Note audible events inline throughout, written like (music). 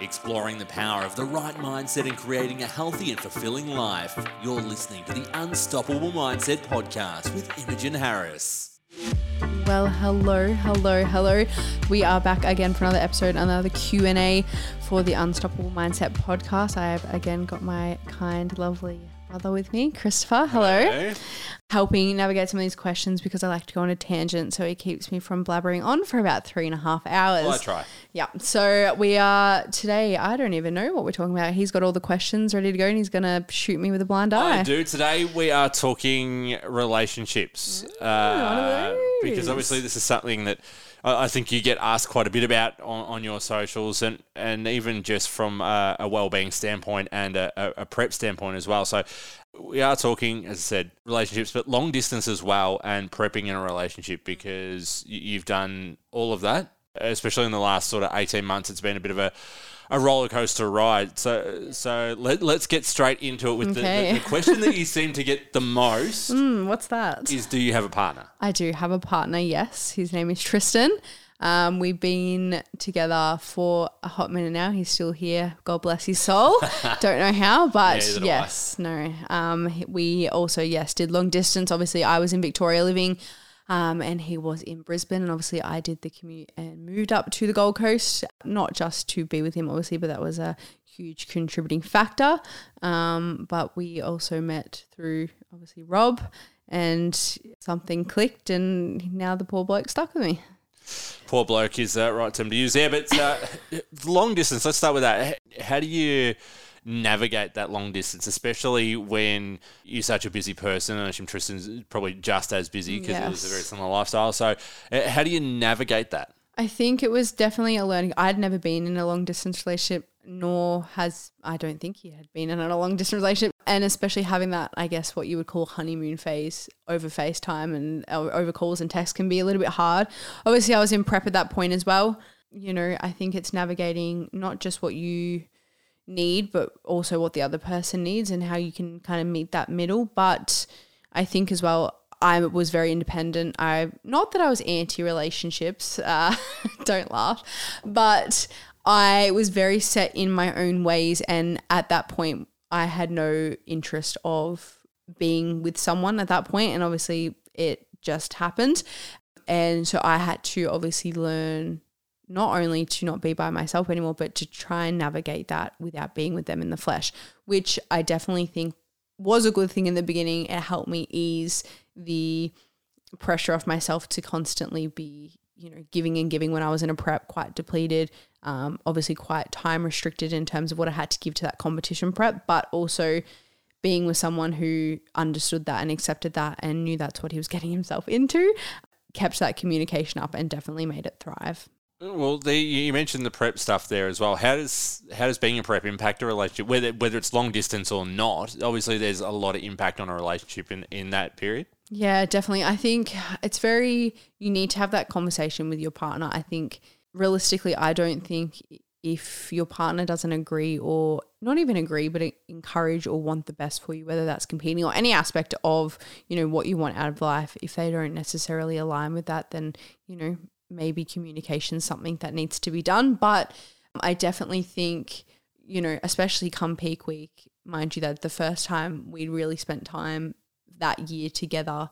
Exploring the power of the right mindset in creating a healthy and fulfilling life. You're listening to the Unstoppable Mindset podcast with Imogen Harris. Well, hello, hello, hello. We are back again for another episode, another Q&A for the Unstoppable Mindset podcast. I have again got my kind, lovely brother with me, Christopher. Hello. Hello. Helping navigate some of these questions because I like to go on a tangent, so he keeps me from blabbering on for about three and a half hours. Well, I try. Yeah. So we are today. I don't even know what we're talking about. He's got all the questions ready to go, and he's gonna shoot me with a blind eye. I do. Today we are talking relationships. Uh, because obviously this is something that I think you get asked quite a bit about on, on your socials and, and even just from a, a well-being standpoint and a, a prep standpoint as well. So we are talking, as I said, relationships, but long distance as well and prepping in a relationship because you've done all of that, especially in the last sort of 18 months. It's been a bit of a, a roller coaster ride. So, so let, let's get straight into it with the, Okay. the, the question that you seem to get the most (laughs) Hmm, what's that? is do you have a partner? I do have a partner, yes. His name is Tristan. Um, we've been together for a hot minute now. He's still here. God bless his soul. (laughs) Don't know how, but I. yes, no. Um, we also, yes, did long distance. Obviously, I was in Victoria living, um, and he was in Brisbane. And obviously, I did the commute and moved up to the Gold Coast, not just to be with him, obviously, but that was a huge contributing factor. Um, but we also met through obviously Rob, and something clicked, and now the poor bloke stuck with me. Poor bloke is the right term to use there, but uh, long distance. Let's start with that. How do you navigate that long distance, especially when you're such a busy person? And I assume Tristan's probably just as busy because it was a very similar lifestyle. So, uh, how do you navigate that? I think it was definitely a learning. I'd never been in a long distance relationship, nor has I don't think he had been in a long distance relationship, and especially having that, I guess, what you would call honeymoon phase over FaceTime and over calls and texts can be a little bit hard. Obviously, I was in prep at that point as well. You know, I think it's navigating not just what you need, but also what the other person needs and how you can kind of meet that middle. But I think as well, I was very independent. I not that I was anti relationships. Uh, (laughs) don't laugh, but I was very set in my own ways, and at that point, I had no interest of being with someone at that point, and obviously, it just happened, and so I had to obviously learn not only to not be by myself anymore, but to try and navigate that without being with them in the flesh, which I definitely think was a good thing in the beginning. It helped me ease the pressure off myself to constantly be, you know, giving and giving when I was in a prep, quite depleted, um, obviously quite time restricted in terms of what I had to give to that competition prep, but also being with someone who understood that and accepted that and knew that's what he was getting himself into, kept that communication up and definitely made it thrive. Well, the, you mentioned the prep stuff there as well. How does how does being a prep impact a relationship, whether whether it's long distance or not? Obviously, there's a lot of impact on a relationship in, in that period. Yeah, definitely. I think it's very, you need to have that conversation with your partner. I think realistically, I don't think if your partner doesn't agree or not even agree, but encourage or want the best for you, whether that's competing or any aspect of, you know, what you want out of life, if they don't necessarily align with that, then, you know, maybe communication something that needs to be done. But I definitely think, you know, especially come peak week, mind you, that the first time we really spent time that year together,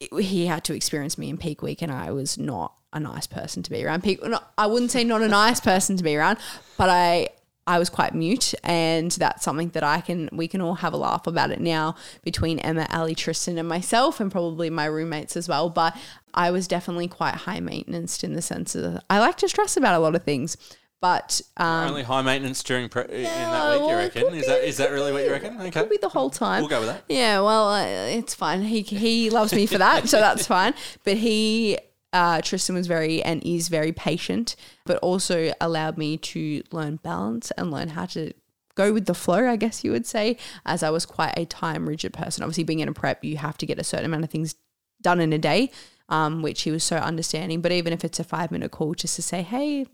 it- he had to experience me in peak week, and I was not a nice person to be around. Peak, I wouldn't say not a nice person to be around, but I I was quite mute, and that's something that I can we can all have a laugh about it now between Emma, Ali, Tristan, and myself, and probably my roommates as well. But I was definitely quite high maintenance in the sense of I like to stress about a lot of things. But um, Only high maintenance during pre- in that week, you reckon? Is that is that really what you reckon? Okay, could be the whole time. we'll go with that. Yeah, well, uh, it's fine. He he loves me for that, so that's (laughs) fine. But he, uh, Tristan, was very and is very patient, but also allowed me to learn balance and learn how to go with the flow, I guess you would say, as I was quite a time rigid person. Obviously, being in a prep, you have to get a certain amount of things done in a day, um, which he was so understanding. But even if it's a five minute call, just to say, hey,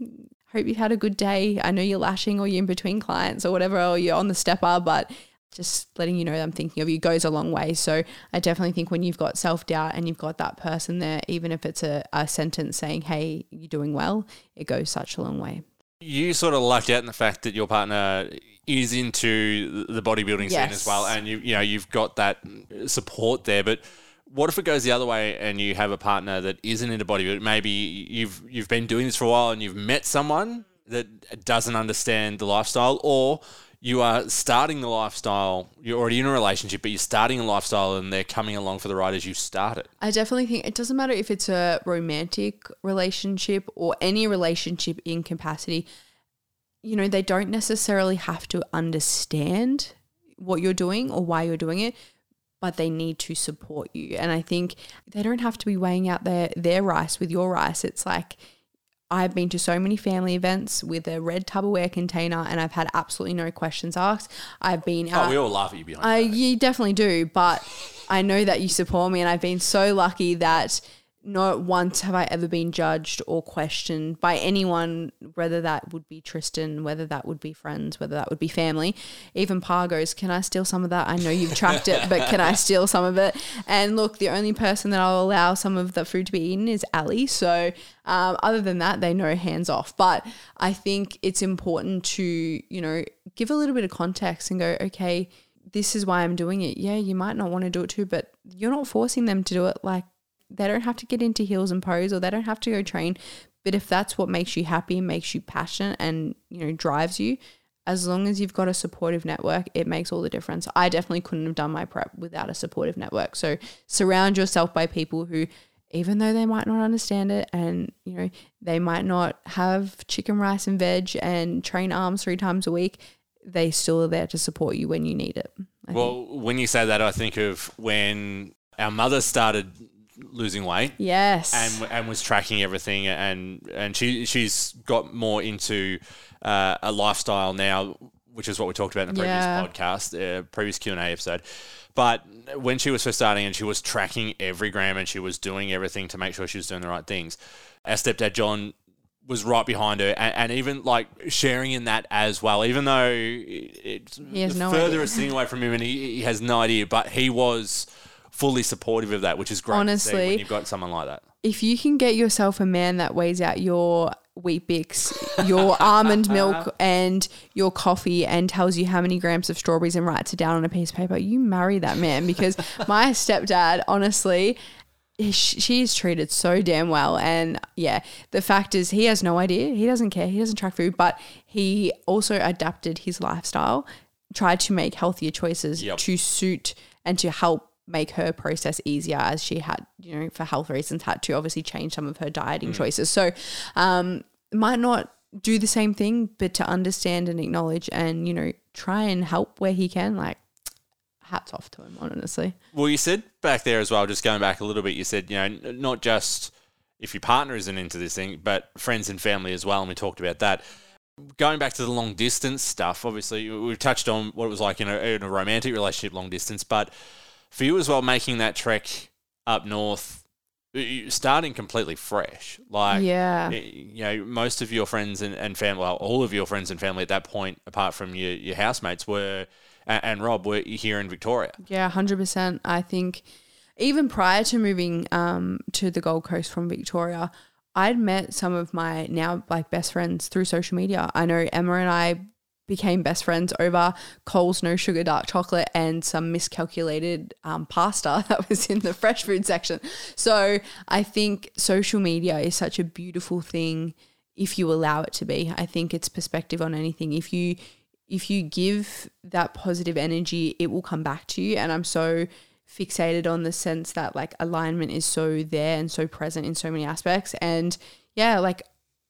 hope you've had a good day. I know you're lashing or you're in between clients or whatever, or you're on the stepper, but just letting you know that I'm thinking of you goes a long way. So I definitely think when you've got self doubt and you've got that person there, even if it's a, a sentence saying, hey, you're doing well, it goes such a long way. you sort of lucked out in the fact that your partner is into the bodybuilding scene as well, and you you know you've got that support there. But what if it goes the other way and you have a partner that isn't into bodybuilding? Maybe you've you've been doing this for a while and you've met someone that doesn't understand the lifestyle, or you are starting the lifestyle. You're already in a relationship, but you're starting a lifestyle, and they're coming along for the ride as you start it. I definitely think it doesn't matter if it's a romantic relationship or any relationship in capacity. You know, they don't necessarily have to understand what you're doing or why you're doing it, but they need to support you. And I think they don't have to be weighing out their their rice with your rice. It's like I've been to so many family events with a red Tupperware container and I've had absolutely no questions asked. I've been out. Oh, out we all laugh at you behind. I you definitely do, but I know that you support me, and I've been so lucky that not once have I ever been judged or questioned by anyone, whether that would be Tristan, whether that would be friends, whether that would be family. Even Pa goes, Can I steal some of that? I know you've tracked it, but can I steal some of it? And look, the only person that I'll allow some of the food to be eaten is Ali. So, um, other than that, they know hands off. But I think it's important to, you know, give a little bit of context and go, Okay, this is why I'm doing it. Yeah, you might not want to do it too, but you're not forcing them to do it. Like they don't have to get into heels and pose or they don't have to go train. But if that's what makes you happy, makes you passionate and, you know, drives you, as long as you've got a supportive network, it makes all the difference. I definitely couldn't have done my prep without a supportive network. So surround yourself by people who even though they might not understand it and you know they might not have chicken rice and veg and train arms three times a week they still are there to support you when you need it I think. Well, when you say that, I think of when our mother started losing weight yes and and was tracking everything, and and she she's got more into uh, a lifestyle now, which is what we talked about in the previous Yeah. podcast, uh, previous Q and A episode. But when she was first starting, and she was tracking every gram, and she was doing everything to make sure she was doing the right things, our stepdad John was right behind her, and, and even like sharing in that as well. Even though it, it's no further it's sitting away from him, and he, he has no idea, but he was fully supportive of that, which is great. Honestly, when you've got someone like that. if you can get yourself a man that weighs out your Weet-Bix, your (laughs) almond milk, uh-huh. and your coffee, and tells you how many grams of strawberries and writes it down on a piece of paper, you marry that man because (laughs) my stepdad, honestly. he- She's treated so damn well. And yeah, the fact is, he has no idea. He doesn't care. He doesn't track food, but he also adapted his lifestyle, tried to make healthier choices Yep. to suit and to help make her process easier as she had, you know, for health reasons, had to obviously change some of her dieting choices. So, um, might not do the same thing, but to understand and acknowledge and, you know, try and help where he can, like, hats off to him, honestly. Well, you said back there as well, just going back a little bit, you said, you know, n- not just if your partner isn't into this thing, but friends and family as well. And we talked about that. Going back to the long distance stuff, obviously, we've touched on what it was like in a, in a romantic relationship, long distance. But for you as well, making that trek up north, starting completely fresh. Like, Yeah. you know, most of your friends and, and family, well, all of your friends and family at that point, apart from your, your housemates, were, and, and Rob, were here in Victoria. Yeah, hundred percent. I think even prior to moving um, to the Gold Coast from Victoria, I'd met some of my now like best friends through social media. I know Emma and I became best friends over Coles no sugar dark chocolate and some miscalculated um, pasta (laughs) that was in the fresh food section. So I think social media is such a beautiful thing if you allow it to be. I think it's perspective on anything. If you if you give that positive energy, it will come back to you. And I'm so fixated on the sense that like alignment is so there and so present in so many aspects. And yeah, like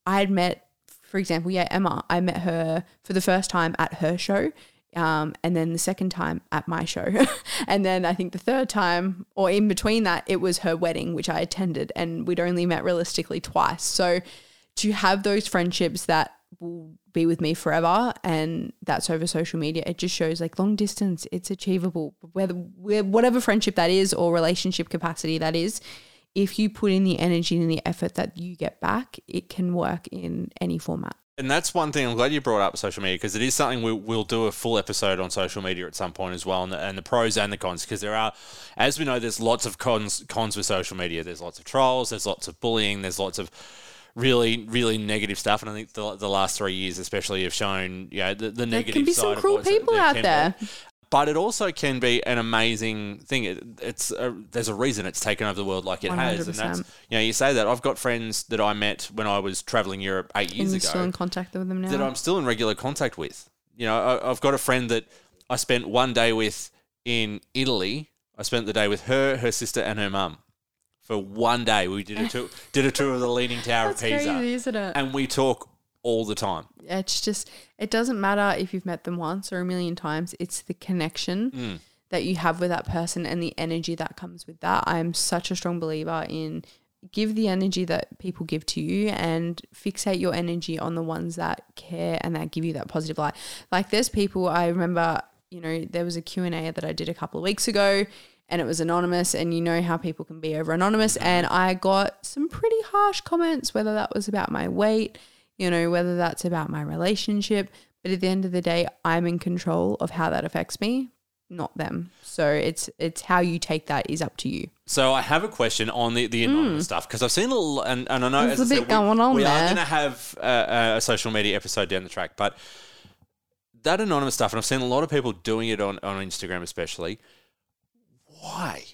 I had met, for example, yeah, Emma, I met her for the first time at her show. Um, and then the second time at my show. (laughs) and then I think the third time, or in between that, it was her wedding, which I attended, and we'd only met realistically twice. So to have those friendships that will be with me forever and that's over social media it just shows like long distance it's achievable whether whatever friendship that is or relationship capacity that is if you put in the energy and the effort that you get back it can work in any format And that's one thing I'm glad you brought up social media because it is something we'll, we'll do a full episode on social media at some point as well, and the, and the pros and the cons because there are, as we know, there's lots of cons cons with social media. There's lots of trolls, there's lots of bullying, there's lots of really, really negative stuff. And I think the, the last three years, especially, have shown you know the, the There negative can be some cruel people out there. be. But it also can be an amazing thing. It, it's a, there's a reason it's taken over the world like it has, and that's you know you say that I've got friends that I met when I was traveling Europe eight And years you're ago still in contact with them now. that I'm still in regular contact with. You know, I, I've got a friend that I spent one day with in Italy. I spent the day with her, her sister, and her mum. For one day, we did a (laughs) tour, did a tour of the Leaning Tower That's of Pisa, crazy, isn't it? and we talk all the time. it's just it doesn't matter if you've met them once or a million times it's the connection Mm. that you have with that person and the energy that comes with that i'm such a strong believer in give the energy that people give to you and fixate your energy on the ones that care and that give you that positive light like there's people i remember you know there was a q&a that i did a couple of weeks ago and it was anonymous and you know how people can be over anonymous and i got some pretty harsh comments whether that was about my weight you know, whether that's about my relationship. But at the end of the day, I'm in control of how that affects me, not them. So it's it's how you take that is up to you. So I have a question on the, the anonymous hmm. stuff because I've seen a little, and, and I know. There's a bit said, going we, on we are there. going to have a, a social media episode down the track, but that anonymous stuff, and I've seen a lot of people doing it on, on Instagram, especially. Why?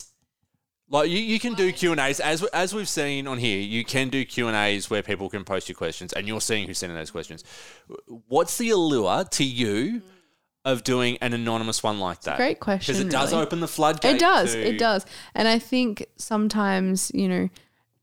Like you, you can do Q and A's as as we've seen on here. You can do Q and A's where people can post your questions, and you're seeing who's sending those questions. What's the allure to you of doing an anonymous one like that? Great question. because it does really. open the floodgate. It does. to- It does. And I think sometimes, you know,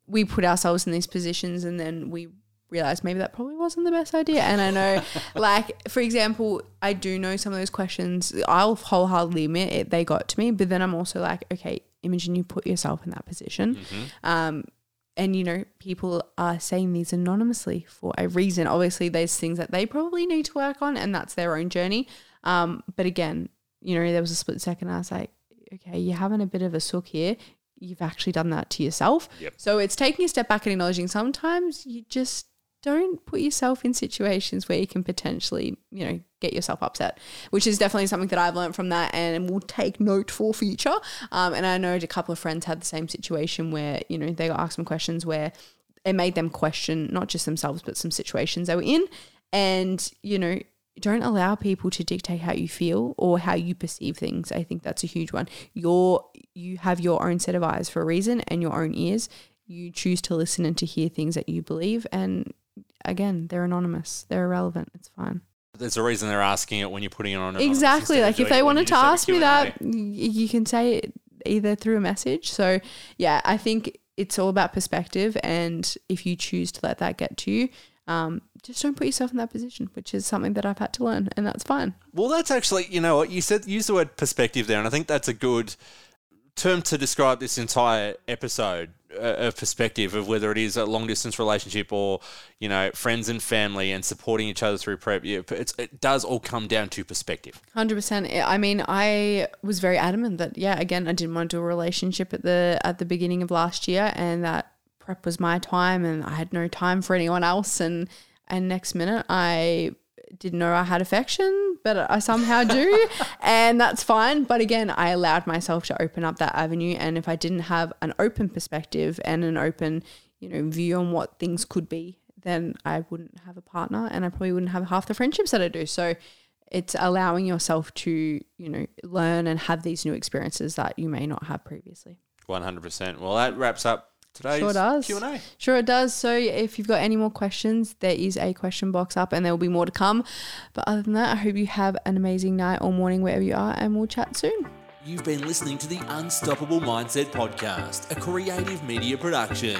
we put ourselves in these positions and then we realize maybe that probably wasn't the best idea. And I know, (laughs) like, for example, I do know some of those questions, I'll wholeheartedly admit it, they got to me. But then I'm also like, okay, Imogen, you put yourself in that position. Um, and you know, people are saying these anonymously for a reason. Obviously, there's things that they probably need to work on, and that's their own journey. Um, but again, you know, there was a split second. I was like, okay, you're having a bit of a sook here. You've actually done that to yourself. Yep. So it's taking a step back and acknowledging sometimes you just don't put yourself in situations where you can potentially, you know, get yourself upset, which is definitely something that I've learned from that and will take note for future. Um, and I know a couple of friends had the same situation where, you know, they got asked some questions where it made them question not just themselves, but some situations they were in. And, you know, don't allow people to dictate how you feel or how you perceive things. I think that's a huge one. You're, you have your own set of eyes for a reason and your own ears. You choose to listen and to hear things that you believe. And again, they're anonymous. They're irrelevant. It's fine. There's a reason they're asking it when you're putting it on. Exactly. Like if they it when you wanted to just have a ask me that, y- you can say it either through a message. So yeah, I think it's all about perspective, and if you choose to let that get to you, um, just don't put yourself in that position, which is something that I've had to learn, and that's fine. Well, that's actually, you know what, you said, use the word perspective there, and I think that's a good term to describe this entire episode uh, of perspective of whether it is a long distance relationship or, you know, friends and family and supporting each other through prep. Yeah, it does all come down to perspective. Hundred percent. I mean, I was very adamant that yeah, again, I didn't want to do a relationship at the at the beginning of last year, and that prep was my time, and I had no time for anyone else. And and next minute, I didn't know I had affection, but I somehow do, (laughs) and that's fine. But again, I allowed myself to open up that avenue, and if I didn't have an open perspective and an open, you know, view on what things could be, then I wouldn't have a partner, and I probably wouldn't have half the friendships that I do. So it's allowing yourself to you know learn and have these new experiences that you may not have previously 100%. Well, that wraps up today's Sure does. Q&A. sure it does so if you've got any more questions there is a question box up and there will be more to come but other than that i hope you have an amazing night or morning wherever you are and we'll chat soon You've been listening to the Unstoppable Mindset Podcast, a creative media production.